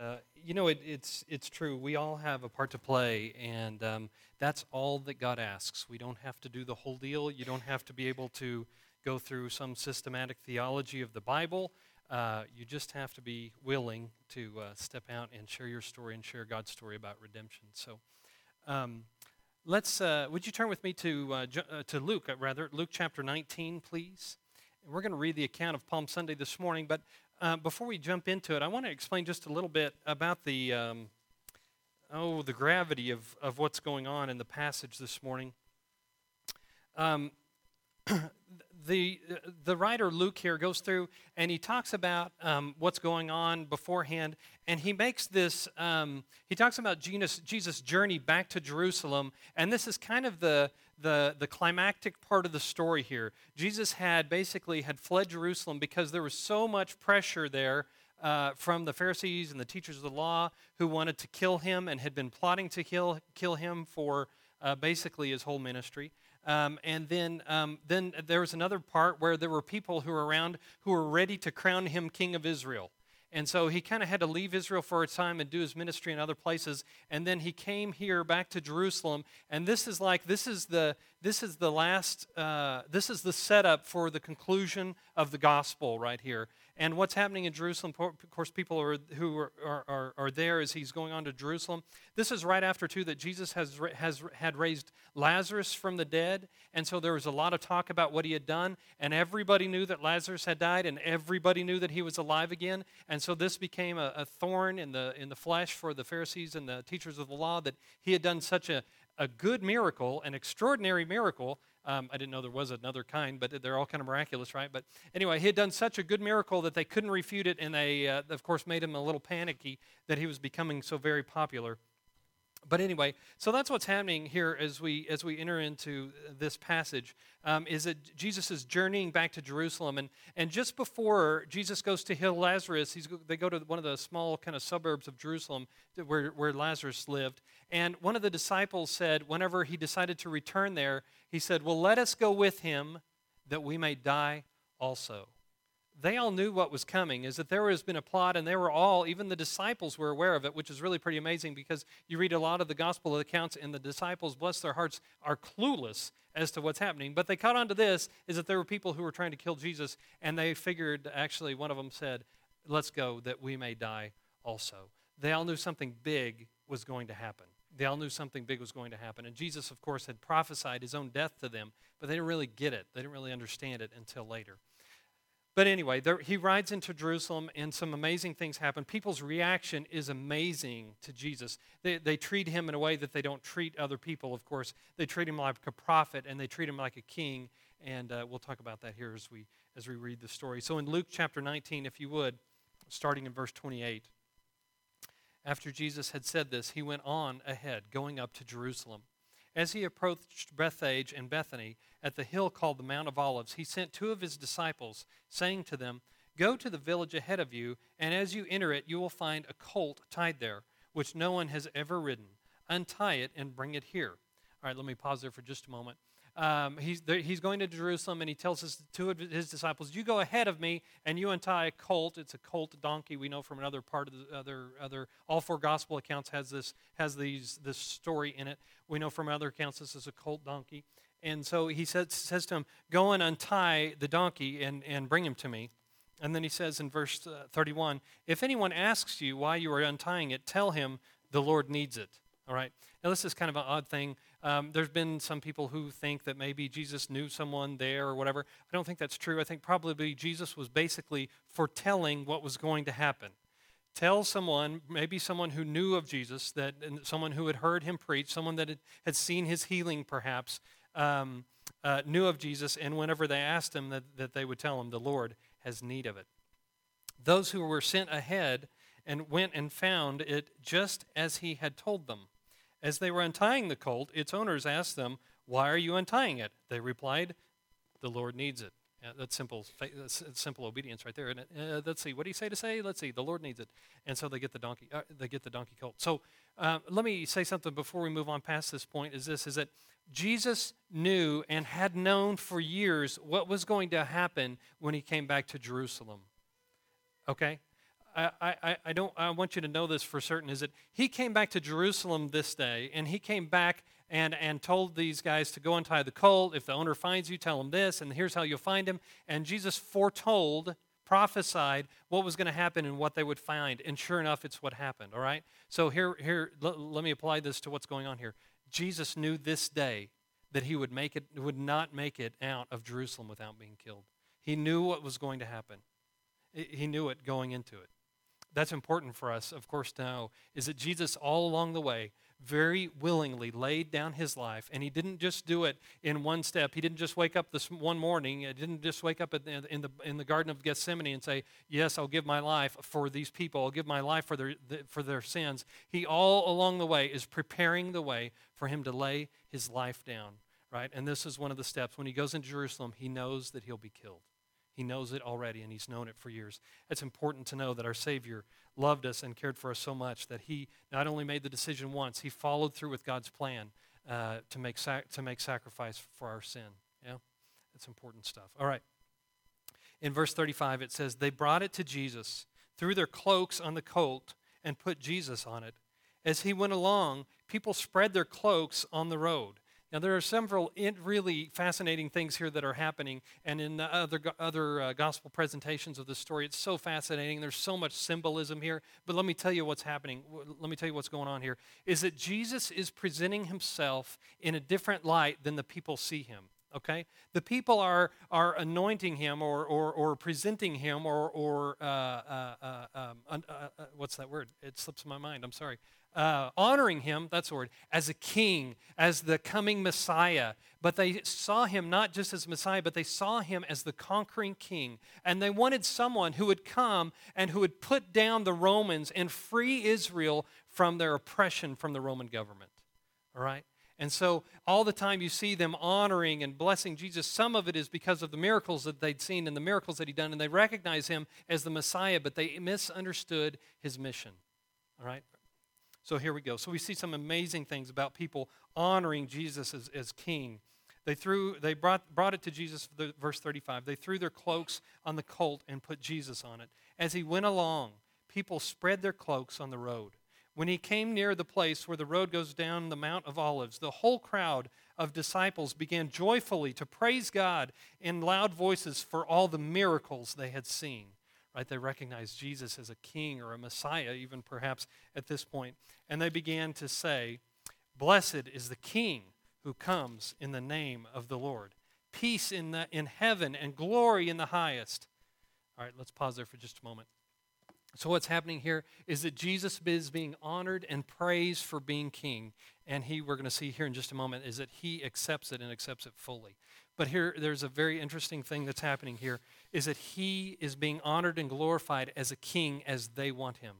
Uh, you know, it, it's, it's true. We all have a part to play, and um, that's all that God asks. We don't have to do the whole deal. You don't have to be able to go through some systematic theology of the Bible. Uh, you just have to be willing to uh, step out and share your story and share God's story about redemption. So, um, let's. Uh, would you turn with me to uh, uh, to Luke, rather Luke chapter 19, please? And we're going to read the account of Palm Sunday this morning, but uh, before we jump into it, I want to explain just a little bit about the um, oh the gravity of, of what's going on in the passage this morning. Um, the the writer Luke here goes through and he talks about um, what's going on beforehand, and he makes this. Um, he talks about Jesus Jesus' journey back to Jerusalem, and this is kind of the the, the climactic part of the story here. Jesus had basically had fled Jerusalem because there was so much pressure there uh, from the Pharisees and the teachers of the law who wanted to kill him and had been plotting to kill, kill him for uh, basically his whole ministry. Um, and then, um, then there was another part where there were people who were around who were ready to crown him king of Israel. And so he kind of had to leave Israel for a time and do his ministry in other places. And then he came here back to Jerusalem. And this is like, this is the, this is the last, uh, this is the setup for the conclusion of the gospel right here. And what's happening in Jerusalem, of course, people are, who are, are, are there as he's going on to Jerusalem. This is right after, too, that Jesus has, has had raised Lazarus from the dead. And so there was a lot of talk about what he had done. And everybody knew that Lazarus had died, and everybody knew that he was alive again. And so this became a, a thorn in the, in the flesh for the Pharisees and the teachers of the law that he had done such a, a good miracle, an extraordinary miracle, um, I didn't know there was another kind, but they're all kind of miraculous, right? But anyway, he had done such a good miracle that they couldn't refute it, and they, uh, of course, made him a little panicky that he was becoming so very popular. But anyway, so that's what's happening here as we as we enter into this passage. Um, is that Jesus is journeying back to Jerusalem, and and just before Jesus goes to heal Lazarus, he's, they go to one of the small kind of suburbs of Jerusalem where where Lazarus lived, and one of the disciples said, whenever he decided to return there, he said, Well, let us go with him that we may die also. They all knew what was coming, is that there has been a plot, and they were all, even the disciples were aware of it, which is really pretty amazing because you read a lot of the gospel accounts, and the disciples, bless their hearts, are clueless as to what's happening. But they caught on to this is that there were people who were trying to kill Jesus, and they figured, actually, one of them said, Let's go that we may die also. They all knew something big was going to happen. They all knew something big was going to happen. And Jesus, of course, had prophesied his own death to them, but they didn't really get it. They didn't really understand it until later. But anyway, there, he rides into Jerusalem, and some amazing things happen. People's reaction is amazing to Jesus. They, they treat him in a way that they don't treat other people, of course. They treat him like a prophet, and they treat him like a king. And uh, we'll talk about that here as we, as we read the story. So in Luke chapter 19, if you would, starting in verse 28. After Jesus had said this, he went on ahead, going up to Jerusalem. As he approached Bethphage and Bethany at the hill called the Mount of Olives, he sent two of his disciples, saying to them, Go to the village ahead of you, and as you enter it, you will find a colt tied there, which no one has ever ridden. Untie it and bring it here. All right, let me pause there for just a moment um, he's, there, he's going to Jerusalem and he tells his, two of his disciples, You go ahead of me and you untie a colt. It's a colt donkey. We know from another part of the other, other all four gospel accounts has this, has these, this story in it. We know from other accounts this is a colt donkey. And so he says, says to him, Go and untie the donkey and, and bring him to me. And then he says in verse uh, 31 If anyone asks you why you are untying it, tell him the Lord needs it. All right. Now, this is kind of an odd thing. Um, there's been some people who think that maybe Jesus knew someone there or whatever. I don't think that's true. I think probably Jesus was basically foretelling what was going to happen. Tell someone, maybe someone who knew of Jesus, that someone who had heard him preach, someone that had, seen his healing perhaps, um, uh, knew of Jesus, and whenever they asked him, that, that they would tell him, the Lord has need of it. Those who were sent ahead and went and found it just as he had told them. As they were untying the colt, its owners asked them, Why are you untying it? They replied, The Lord needs it. Yeah, that's simple, that's simple obedience right there. Uh, let's see, what do you say to say? Let's see, the Lord needs it, and so they get the donkey. Uh, they get the donkey colt. So uh, let me say something before we move on past this point. Is this is that Jesus knew and had known for years what was going to happen when he came back to Jerusalem. Okay, I, I, I don't I want you to know this for certain is that he came back to Jerusalem this day and he came back and, and told these guys to go untie the colt. If the owner finds you, tell him this, and here's how you'll find him. And Jesus foretold, prophesied what was going to happen and what they would find. And sure enough, it's what happened, all right? So here, here l- let me apply this to what's going on here. Jesus knew this day that he would, make it, would not make it out of Jerusalem without being killed. He knew what was going to happen. He knew it going into it that's important for us, of course, to know is that Jesus, all along the way, very willingly laid down his life. And he didn't just do it in one step. He didn't just wake up this one morning. He didn't just wake up in the, in the Garden of Gethsemane and say, Yes, I'll give my life for these people. I'll give my life for their, for their sins. He, all along the way, is preparing the way for him to lay his life down, right? And this is one of the steps. When he goes into Jerusalem, he knows that he'll be killed. He knows it already, and he's known it for years. It's important to know that our Savior loved us and cared for us so much that he not only made the decision once, he followed through with God's plan uh, to, make sac- to make sacrifice for our sin. Yeah? That's important stuff. All right. In verse 35, it says, They brought it to Jesus, threw their cloaks on the colt, and put Jesus on it. As he went along, people spread their cloaks on the road. Now, there are several really fascinating things here that are happening, and in other, other uh, gospel presentations of the story, it's so fascinating. There's so much symbolism here. But let me tell you what's happening. Let me tell you what's going on here. Is that Jesus is presenting himself in a different light than the people see him. Okay? The people are, are anointing him or, or, or presenting him or, or uh, uh, uh um, uh, uh, what's that word? It slips in my mind. I'm sorry uh, honoring him, that's the word, as a king, as the coming Messiah. But they saw him not just as Messiah, but they saw him as the conquering king. And they wanted someone who would come and who would put down the Romans and free Israel from their oppression from the Roman government. All right? And so, all the time you see them honoring and blessing Jesus, some of it is because of the miracles that they'd seen and the miracles that he'd done, and they recognize him as the Messiah, but they misunderstood his mission. All right? So here we go. So we see some amazing things about people honoring Jesus as, as king. They threw, they brought, brought it to Jesus, verse 35. They threw their cloaks on the colt and put Jesus on it. As he went along, people spread their cloaks on the road. When he came near the place where the road goes down the Mount of Olives, the whole crowd of disciples began joyfully to praise God in loud voices for all the miracles they had seen right? They recognized Jesus as a king or a Messiah, even perhaps at this point. And they began to say, Blessed is the King who comes in the name of the Lord. Peace in, the, in heaven and glory in the highest. All right, let's pause there for just a moment. So, what's happening here is that Jesus is being honored and praised for being king. And he, we're going to see here in just a moment, is that he accepts it and accepts it fully. But here, there's a very interesting thing that's happening here is that he is being honored and glorified as a king as they want him.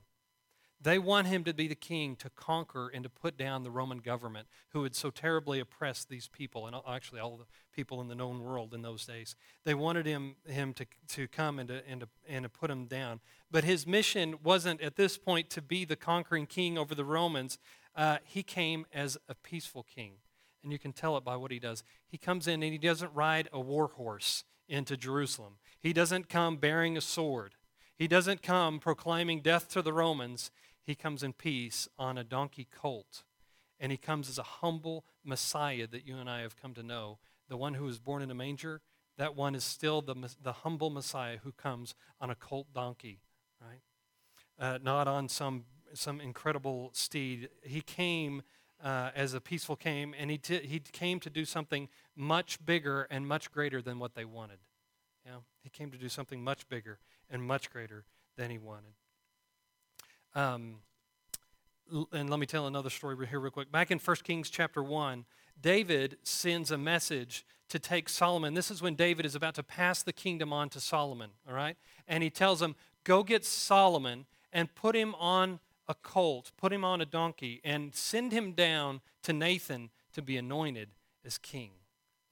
They want him to be the king to conquer and to put down the Roman government who had so terribly oppressed these people, and actually all the people in the known world in those days. They wanted him, him to, to come and to, and, to, and to put him down. But his mission wasn't at this point to be the conquering king over the Romans. Uh, he came as a peaceful king. And you can tell it by what he does. He comes in and he doesn't ride a war horse into Jerusalem. He doesn't come bearing a sword. He doesn't come proclaiming death to the Romans. He comes in peace on a donkey colt. And he comes as a humble Messiah that you and I have come to know. The one who was born in a manger, that one is still the, the humble Messiah who comes on a colt donkey, right? Uh, not on some, some incredible steed. He came uh, as a peaceful came, and he, t- he came to do something much bigger and much greater than what they wanted. Yeah, he came to do something much bigger and much greater than he wanted. Um, and let me tell another story here real quick. Back in 1 Kings chapter 1, David sends a message to take Solomon. This is when David is about to pass the kingdom on to Solomon, all right? And he tells him, Go get Solomon and put him on a colt, put him on a donkey, and send him down to Nathan to be anointed as king.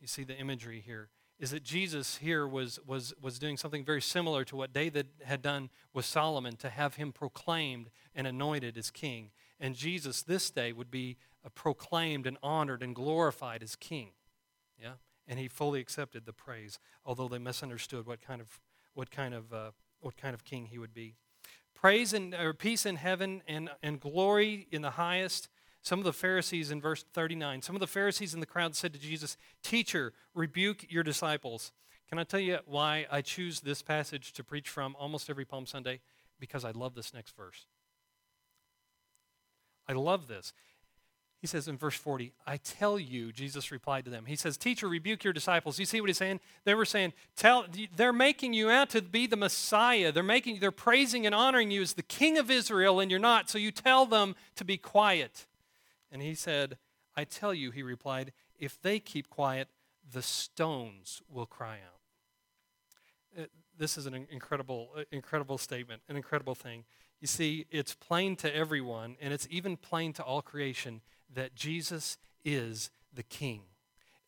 You see the imagery here is that Jesus here was, was, was doing something very similar to what David had done with Solomon to have him proclaimed and anointed as king. And Jesus this day would be proclaimed and honored and glorified as king. Yeah? And he fully accepted the praise, although they misunderstood what kind of, what kind of, uh, what kind of king he would be. praise and or peace in heaven and, and glory in the highest. Some of the Pharisees in verse 39, some of the Pharisees in the crowd said to Jesus, Teacher, rebuke your disciples. Can I tell you why I choose this passage to preach from almost every Palm Sunday? Because I love this next verse. I love this. He says in verse 40, I tell you, Jesus replied to them. He says, Teacher, rebuke your disciples. You see what he's saying? They were saying, Tell they're making you out to be the Messiah. They're making they're praising and honoring you as the King of Israel, and you're not. So you tell them to be quiet. And he said, I tell you, he replied, if they keep quiet, the stones will cry out. Uh, this is an incredible, uh, incredible statement, an incredible thing. You see, it's plain to everyone, and it's even plain to all creation that Jesus is the king.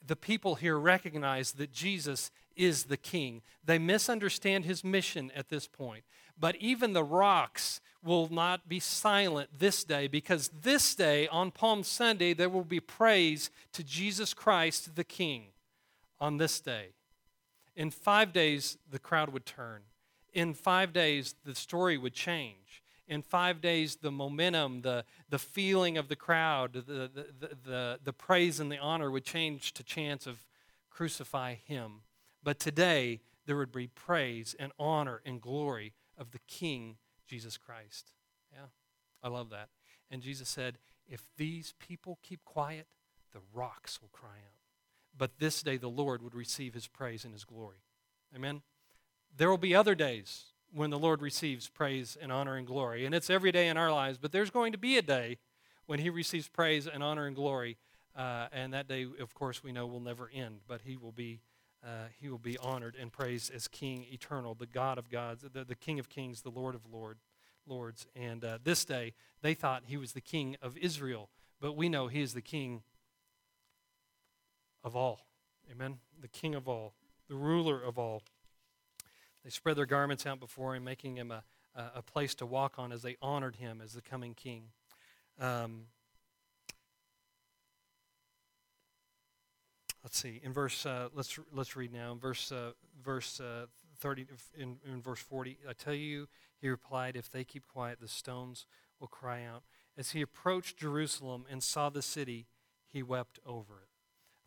The people here recognize that Jesus is the king. They misunderstand his mission at this point. But even the rocks will not be silent this day because this day, on Palm Sunday, there will be praise to Jesus Christ the King on this day. In five days, the crowd would turn. In five days, the story would change in five days, the momentum, the, the feeling of the crowd, the, the, the, the, praise and the honor would change to chants of crucify him. But today, there would be praise and honor and glory of the King, Jesus Christ. Yeah, I love that. And Jesus said, if these people keep quiet, the rocks will cry out. But this day, the Lord would receive his praise and his glory. Amen? There will be other days when the Lord receives praise and honor and glory. And it's every day in our lives, but there's going to be a day when he receives praise and honor and glory. Uh, and that day, of course, we know will never end, but he will be, uh, he will be honored and praised as King eternal, the God of gods, the, the King of kings, the Lord of Lord, lords. And uh, this day, they thought he was the King of Israel, but we know he is the King of all. Amen? The King of all, the ruler of all. They spread their garments out before him, making him a, a place to walk on as they honored him as the coming king. Um, let's see in verse uh, let's let's read now in verse uh, verse uh, 30 in, in verse 40 i tell you he replied if they keep quiet the stones will cry out as he approached jerusalem and saw the city he wept over it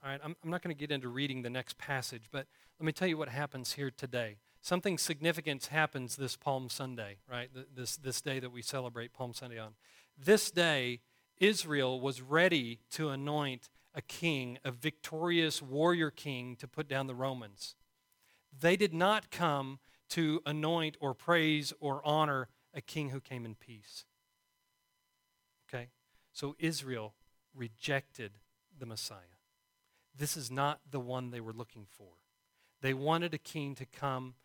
all right i'm, I'm not going to get into reading the next passage but let me tell you what happens here today something significant happens this Palm Sunday, right? This, this day that we celebrate Palm Sunday on. This day, Israel was ready to anoint a king, a victorious warrior king, to put down the Romans. They did not come to anoint or praise or honor a king who came in peace. Okay? So Israel rejected the Messiah. This is not the one they were looking for. They wanted a king to come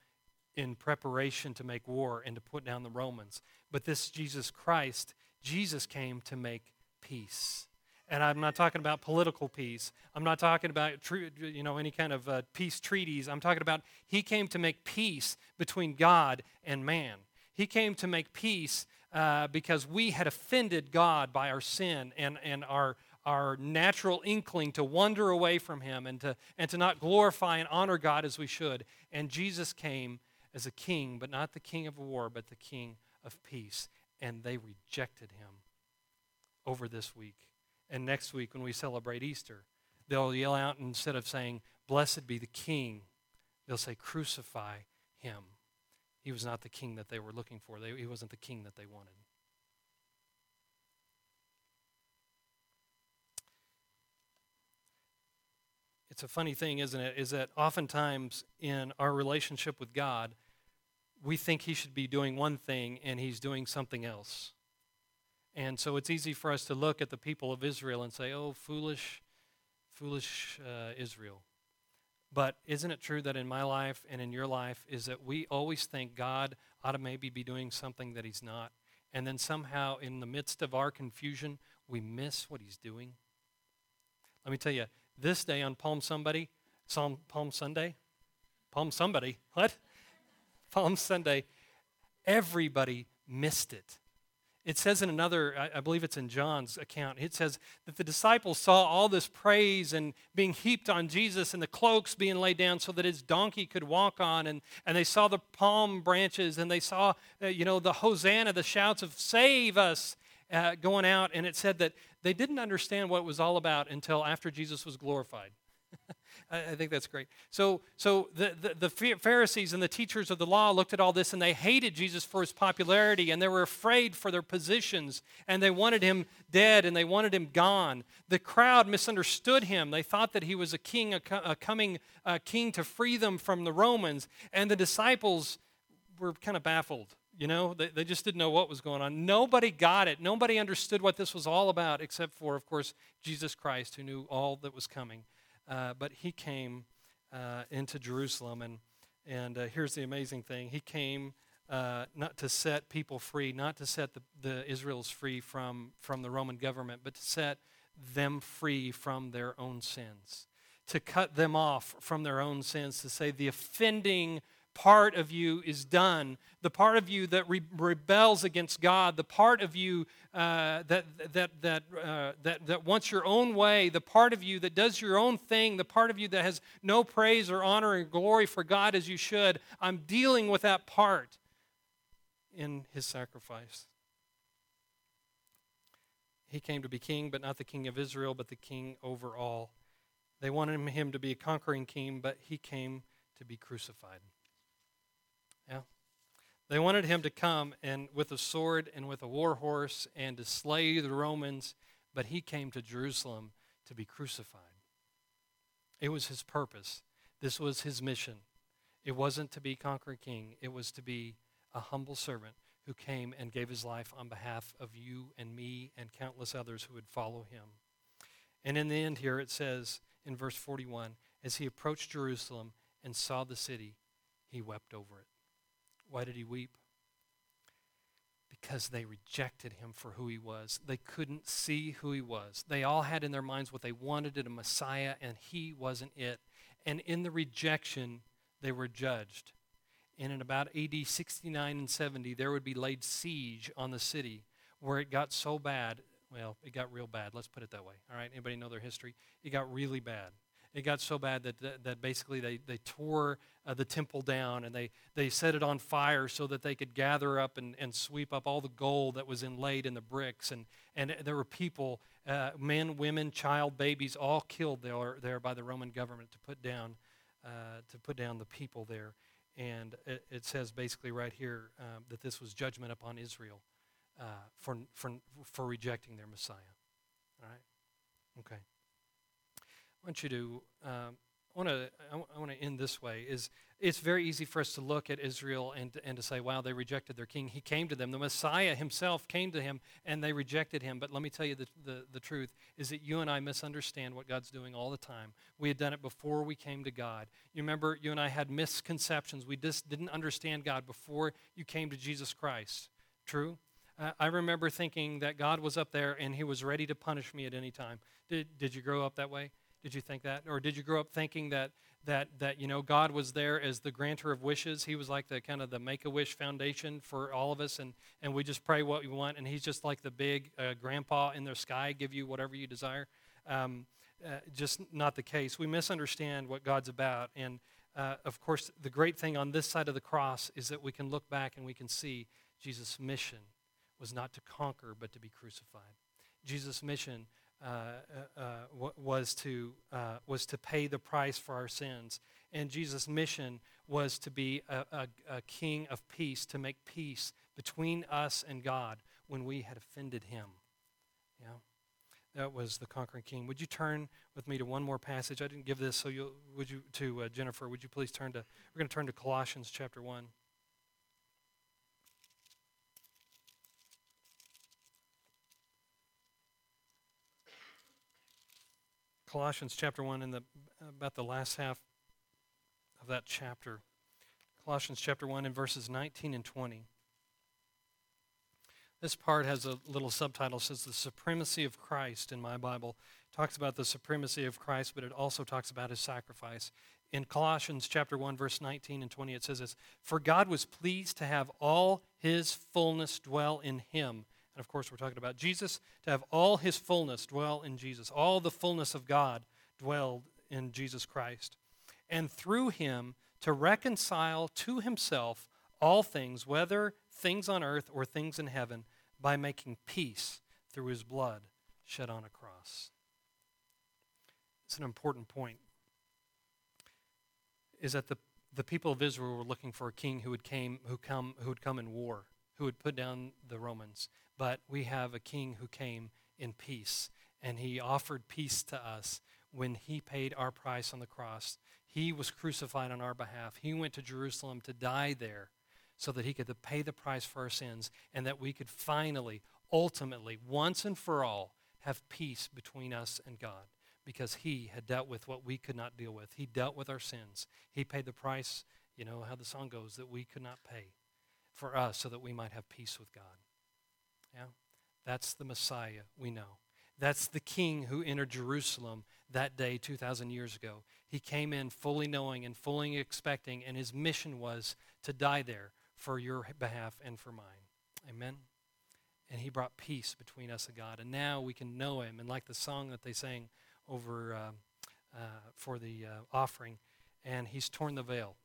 in preparation to make war and to put down the Romans. But this Jesus Christ, Jesus came to make peace. And I'm not talking about political peace. I'm not talking about you know any kind of uh, peace treaties. I'm talking about he came to make peace between God and man. He came to make peace uh, because we had offended God by our sin and, and our, our natural inkling to wander away from him and to, and to not glorify and honor God as we should. And Jesus came as a king, but not the king of war, but the king of peace. And they rejected him over this week. And next week, when we celebrate Easter, they'll yell out instead of saying, Blessed be the king, they'll say, Crucify him. He was not the king that they were looking for, they, he wasn't the king that they wanted. it's a funny thing, isn't it? Is that oftentimes in our relationship with God, we think He should be doing one thing and He's doing something else. And so it's easy for us to look at the people of Israel and say, oh, foolish, foolish uh, Israel. But isn't it true that in my life and in your life is that we always think God ought to maybe be doing something that He's not? And then somehow in the midst of our confusion, we miss what He's doing? Let me tell you, this day on Palm Sunday, Psalm, Palm Sunday, Palm somebody, what? Palm Sunday, everybody missed it. It says in another, I believe it's in John's account, it says that the disciples saw all this praise and being heaped on Jesus and the cloaks being laid down so that his donkey could walk on. And, and they saw the palm branches and they saw, uh, you know, the Hosanna, the shouts of save us uh, going out. And it said that they didn't understand what it was all about until after Jesus was glorified. I, think that's great. So, so the, the, the Pharisees and the teachers of the law looked at all this and they hated Jesus for his popularity and they were afraid for their positions and they wanted him dead and they wanted him gone. The crowd misunderstood him. They thought that he was a king, a, a coming uh, king to free them from the Romans. And the disciples were kind of baffled. You know, they, they just didn't know what was going on. Nobody got it. Nobody understood what this was all about, except for, of course, Jesus Christ, who knew all that was coming. Uh, but he came uh, into Jerusalem, and, and uh, here's the amazing thing. He came uh, not to set people free, not to set the, the Israels free from, from the Roman government, but to set them free from their own sins, to cut them off from their own sins, to say the offending part of you is done. The part of you that re- rebels against God, the part of you uh, that, that, that, uh, that, that wants your own way, the part of you that does your own thing, the part of you that has no praise or honor and glory for God as you should, I'm dealing with that part in his sacrifice. He came to be king, but not the king of Israel, but the king over all. They wanted him to be a conquering king, but he came to be crucified. Yeah. They wanted him to come and with a sword and with a war horse and to slay the Romans, but he came to Jerusalem to be crucified. It was his purpose. This was his mission. It wasn't to be conquering king, it was to be a humble servant who came and gave his life on behalf of you and me and countless others who would follow him. And in the end, here it says in verse 41 as he approached Jerusalem and saw the city, he wept over it. Why did he weep? Because they rejected him for who he was. They couldn't see who he was. They all had in their minds what they wanted in a Messiah, and he wasn't it. And in the rejection, they were judged. And in about AD 69 and 70, there would be laid siege on the city where it got so bad. Well, it got real bad. Let's put it that way. All right? Anybody know their history? It got really bad it got so bad that, that, that basically they, they tore uh, the temple down and they, they set it on fire so that they could gather up and, and sweep up all the gold that was inlaid in the bricks. And, and there were people, uh, men, women, child, babies, all killed there, there by the Roman government to put down, uh, to put down the people there. And it, it says basically right here um, that this was judgment upon Israel uh, for, for, for rejecting their Messiah. All right? Okay. Want you to, um, I want to, I want to end this way. Is it's very easy for us to look at Israel and and to say, wow, they rejected their king. He came to them. The Messiah himself came to him, and they rejected him. But let me tell you the, the, the truth is that you and I misunderstand what God's doing all the time. We had done it before we came to God. You remember, you and I had misconceptions. We just didn't understand God before you came to Jesus Christ. True? I remember thinking that God was up there and he was ready to punish me at any time. Did, did you grow up that way? Did you think that? Or did you grow up thinking that that that you know God was there as the granter of wishes? He was like the kind of the Make-A-Wish Foundation for all of us and and we just pray what we want and he's just like the big uh, grandpa in the sky give you whatever you desire. Um, uh, just not the case. We misunderstand what God's about and uh, of course, the great thing on this side of the cross is that we can look back and we can see Jesus' mission was not to conquer, but to be crucified. Jesus' mission was, to, uh, was to pay the price for our sins. And Jesus' mission was to be a, a, a king of peace, to make peace between us and God when we had offended him. Yeah. That was the conquering king. Would you turn with me to one more passage? I didn't give this, so you would you to uh, Jennifer? Would you please turn to? We're going to turn to Colossians chapter one. Colossians chapter 1 in the about the last half of that chapter. Colossians chapter 1 in verses 19 and 20. This part has a little subtitle says the supremacy of Christ in my Bible. It talks about the supremacy of Christ, but it also talks about his sacrifice. In Colossians chapter 1 verse 19 and 20 it says this, "For God was pleased to have all his fullness dwell in him." And of course we're talking about Jesus, to have all his fullness dwell in Jesus. All the fullness of God dwelled in Jesus Christ. And through him to reconcile to himself all things, whether things on earth or things in heaven, by making peace through his blood shed on a cross. It's an important point. Is that the, the people of Israel were looking for a king who would came who come who would come in war, who would put down the Romans. But we have a king who came in peace, and he offered peace to us when he paid our price on the cross. He was crucified on our behalf. He went to Jerusalem to die there so that he could pay the price for our sins and that we could finally, ultimately, once and for all, have peace between us and God because he had dealt with what we could not deal with. He dealt with our sins. He paid the price, you know how the song goes, that we could not pay for us so that we might have peace with God. Yeah? That's the Messiah we know. That's the king who entered Jerusalem that day 2,000 years ago. He came in fully knowing and fully expecting, and his mission was to die there for your behalf and for mine. Amen? And he brought peace between us and God. And now we can know him. And like the song that they sang over uh, uh, for the uh, offering, and he's torn the veil.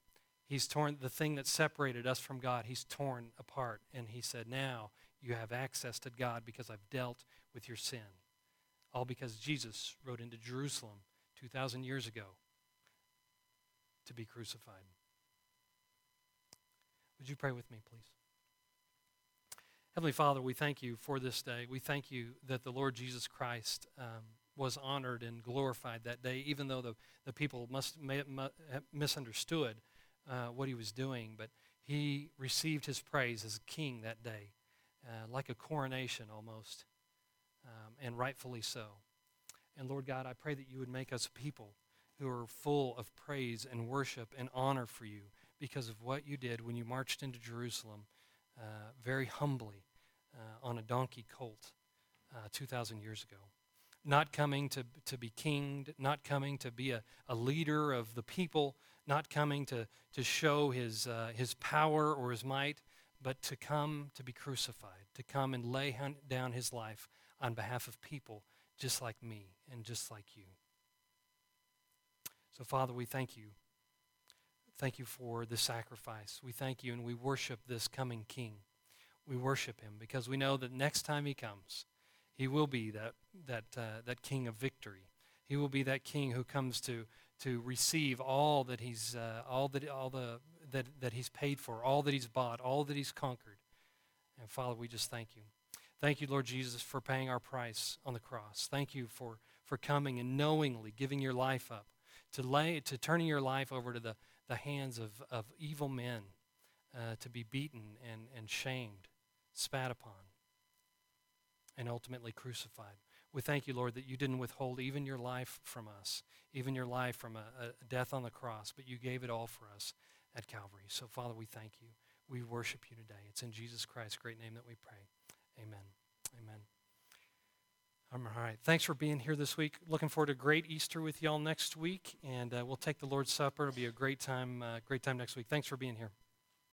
He's torn the thing that separated us from God, he's torn apart. And he said, Now you have access to God because I've dealt with your sin. All because Jesus rode into Jerusalem 2,000 years ago to be crucified. Would you pray with me, please? Heavenly Father, we thank you for this day. We thank you that the Lord Jesus Christ um, was honored and glorified that day, even though the, the people must may, misunderstood uh, what he was doing. But he received his praise as king that day, uh, like a coronation almost, um, and rightfully so. And Lord God, I pray that you would make us people who are full of praise and worship and honor for you because of what you did when you marched into Jerusalem uh, very humbly uh, on a donkey colt uh, 2,000 years ago. Not coming to, to be kinged, not coming to be a, a leader of the people, not coming to, to show his, uh, his power or his might, but to come to be crucified, to come and lay down his life on behalf of people just like me and just like you. So, Father, we thank you Thank you for the sacrifice. We thank you and we worship this coming King. We worship him because we know that next time he comes, he will be that, that, uh, that King of victory. He will be that King who comes to, to receive all that he's, uh, all that, all the, that, that he's paid for, all that he's bought, all that he's conquered. And Father, we just thank you. Thank you, Lord Jesus, for paying our price on the cross. Thank you for, for coming and knowingly giving your life up, to, lay, to turning your life over to the, the hands of, of evil men uh, to be beaten and, and shamed, spat upon, and ultimately crucified. We thank you, Lord, that you didn't withhold even your life from us, even your life from a, a death on the cross, but you gave it all for us at Calvary. So, Father, we thank you. We worship you today. It's in Jesus Christ's great name that we pray. Amen. Amen. All right. Thanks for being here this week. Looking forward to great Easter with y'all next week, and uh, we'll take the Lord's Supper. It'll be a great time, uh, great time next week. Thanks for being here.